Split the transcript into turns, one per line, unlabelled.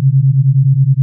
うん。